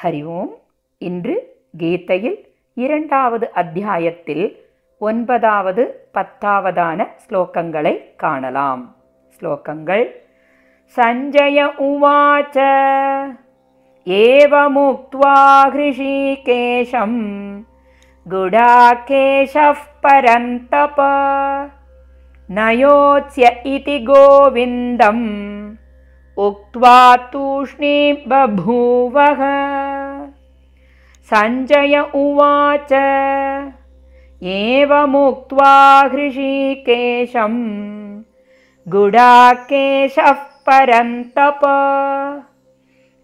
ஹரி ஓம் இன்று கீதையில் இரண்டாவது அத்தியாயத்தில் ஒன்பதாவது பத்தாவதான ஸ்லோகங்களை காணலாம் ஸ்லோகங்கள் சஞ்சய உவாச்ச ஏவமுக்த்வா ஹிருஷிகேஷம் गुडाकेशः परन्तप नयोत्स्य इति गोविन्दम् उक्त्वा तूष्णीं बभूवः। सञ्जय उवाच एवमुक्त्वा हृषीकेशं गुडाकेशः परन्तप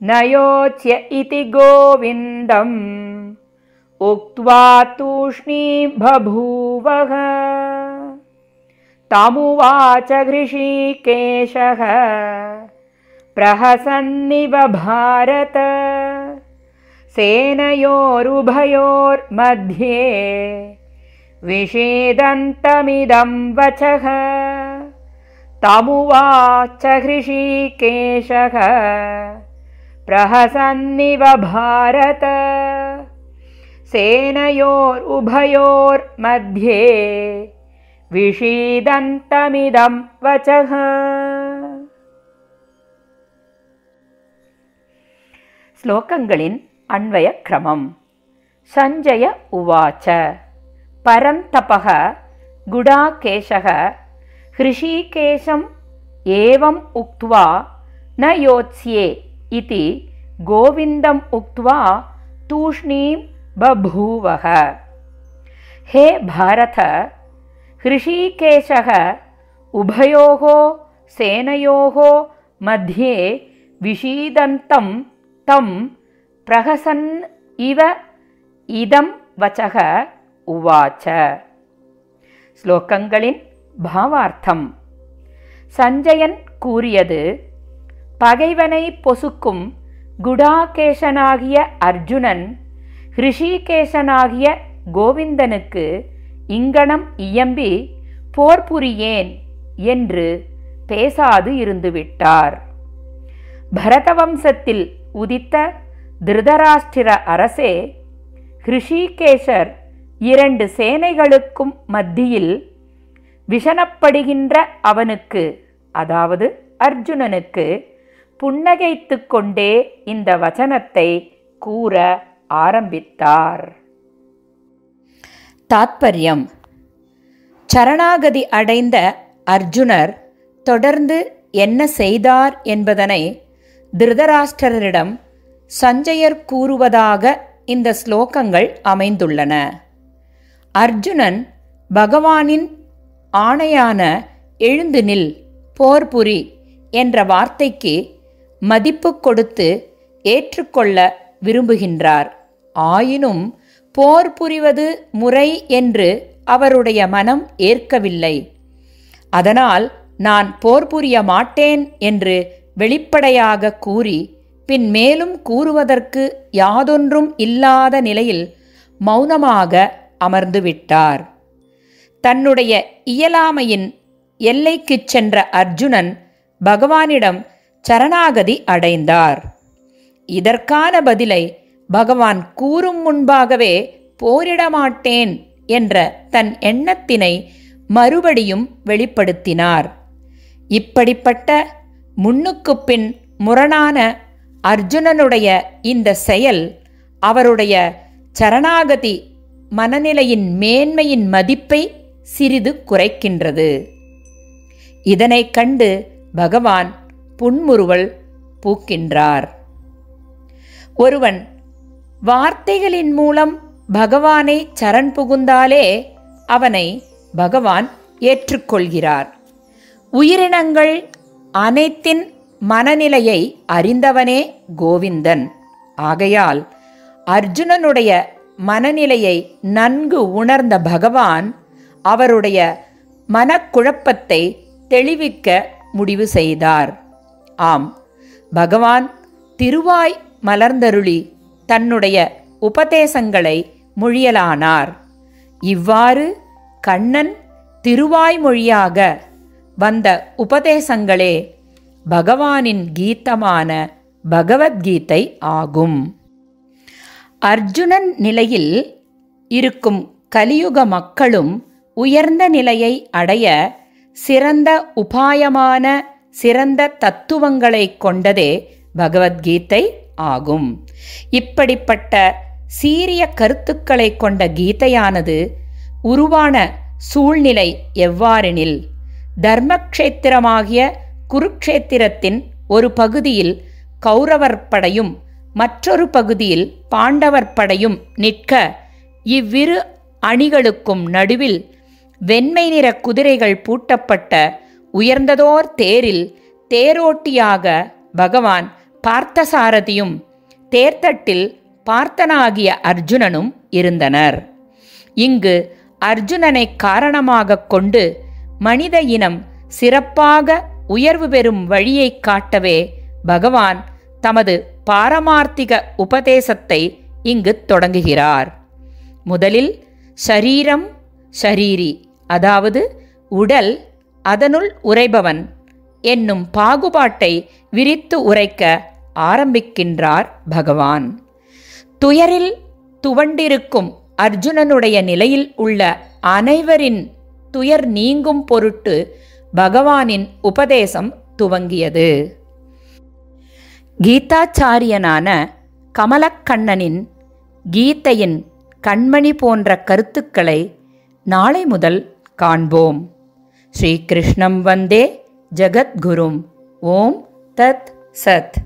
नयोत्स्य इति गोविन्दम् उक्त्वा तूष्णी बभूवः। तमुवाच हृषीकेशः प्रहसन्निव भारत। सेनयोरुभयोर्मध्ये विषेदन्तमिदं वचः। तमुवाच हृषीकेशः। प्रहसन्निव भारत। सेनयोरुभयोर्मध्ये विषीदन्तमिदं वचः ஸ்லோகங்களின் அன்வய கிரமம் சஞ்சய உவாச்ச பரந்தபக குடாகேஷக ஹிருஷிகேஷம் ஏவம் உக்த்வா ந யோத்ஸ்யே இதி கோவிந்தம் உக்த்வா தூஷ்ணீம் बभूवः हे भारत हृषीकेशः उभयोः सेनयोः मध्ये विषीदन्तं தம் பிரகசன் இவ இதம் வச்சக உவாச்ச. ஸ்லோகங்களின் பாவார்த்தம். சஞ்சயன் கூறியது பகைவனை பொசுக்கும் குடாகேசனாகிய அர்ஜுனன் ஹிருஷிகேசனாகிய கோவிந்தனுக்கு இங்கனம் இயம்பி போர் புரியேன் என்று பேசாது இருந்துவிட்டார். பரதவம்சத்தில் உதித்த திருதராஷ்டிர அரசே ரிஷிகேசர் இரண்டு சேனைகளுக்கும் மத்தியில் விஷனப்படுகின்ற அவனுக்கு அதாவது அர்ஜுனனுக்கு புன்னகைத்து கொண்டே இந்த வச்சனத்தை கூற ஆரம்பித்தார். தாத்பரியம். சரணாகதி அடைந்த அர்ஜுனர் தொடர்ந்து என்ன செய்தார் என்பதனை திருதராஷ்டரரிடம் சஞ்சயர் கூறுவதாக இந்த ஸ்லோகங்கள் அமைந்துள்ளன. அர்ஜுனன் பகவானின் ஆணையான எழுந்து நில் போர் புரி என்ற வார்த்தைக்கு மதிப்பு கொடுத்து ஏற்றுக்கொள்ள விரும்புகின்றார். ஆயினும் போர் புரிவது முறை என்று அவருடைய மனம் ஏற்கவில்லை. அதனால் நான் போர் புரிய மாட்டேன் என்று வெளிப்படையாக கூறி பின் மேலும் கூறுவதற்கு யாதொன்றும் இல்லாத நிலையில் மௌனமாக அமர்ந்துவிட்டார் தன்னுடைய இயலாமையின் எல்லைக்குச் சென்ற அர்ஜுனன் பகவானிடம் சரணாகதி அடைந்தார். இதற்கான பதிலை பகவான் கூறும் முன்பாகவே போரிடமாட்டேன் என்ற தன் எண்ணத்தினை மறுபடியும் வெளிப்படுத்தினார். இப்படிப்பட்ட முன்னுக்கு பின் முரணான அர்ஜுனனுடைய இந்த செயல் அவருடைய சரணாகதி மனநிலையின் மேன்மையின் மதிப்பை சிறிது குறைக்கின்றது. இதனை கண்டு பகவான் புன்முறுவல் பூக்கின்றார். ஒருவன் வார்த்தைகளின் மூலம் பகவானை சரண் புகுந்தாலே அவனை பகவான் ஏற்றுக்கொள்கிறார். உயிரினங்கள் அனைத்தின் மனநிலையை அறிந்தவனே கோவிந்தன். ஆகையால் அர்ஜுனனுடைய மனநிலையை நன்கு உணர்ந்த பகவான் அவருடைய மனக்குழப்பத்தை தெளிவிக்க முடிவு செய்தார். ஆம் பகவான் திருவாய் மலர்ந்தருளி தன்னுடைய உபதேசங்களை மொழியலானார். இவ்வாறு கண்ணன் திருவாய்மொழியாக வந்த உபதேசங்களே பகவானின் கீதமான பகவத்கீதை ஆகும். அர்ஜுனன் நிலையில் இருக்கும் கலியுக மக்களும் உயர்ந்த நிலையை அடைய சிறந்த உபாயமான சிறந்த தத்துவங்களை கொண்டதே பகவத்கீதை ஆகும். இப்படிப்பட்ட சீரிய கருத்துக்களை கொண்ட கீதையானது உருவான சூழ்நிலை எவ்வாறெனில் தர்மக்ஷேத்திரமாகிய குருக்ஷேத்திரத்தின் ஒரு பகுதியில் கௌரவர் படையும் மற்றொரு பகுதியில் பாண்டவர் படையும் நிற்க இவ்விரு அணிகளுக்கும் நடுவில் வெண்மை நிற குதிரைகள் பூட்டப்பட்ட உயர்ந்ததோர் தேரில் தேரோட்டியாக பகவான் பார்த்தசாரதியும் தேர்தட்டில் பார்த்தனாகிய அர்ஜுனனும் இருந்தனர். இங்கு அர்ஜுனனை காரணமாக கொண்டு மனித இனம் சிறப்பாக உயர்வு பெறும் வழியை காட்டவே பகவான் தமது பாரமார்த்திக உபதேசத்தை இங்கு தொடங்குகிறார். முதலில் ஷரீரம் ஷரீரி அதாவது உடல் அதனுள் உரைபவன் என்னும் பாகுபாட்டை விரித்து உரைக்க ஆரம்பிக்கின்றார் பகவான். துயரில் துவண்டிருக்கும் அர்ஜுனனுடைய நிலையில் உள்ள அனைவரின் துயர் நீங்கும் பொருட்டு பகவானின் உபதேசம் துவங்கியது. கீதாச்சாரியனான கமலக்கண்ணனின் கீதையின் கண்மணி போன்ற கருத்துக்களை நாளை முதல் காண்போம். ஸ்ரீகிருஷ்ணம் வந்தே ஜகத்குரும். ஓம் தத் சத்.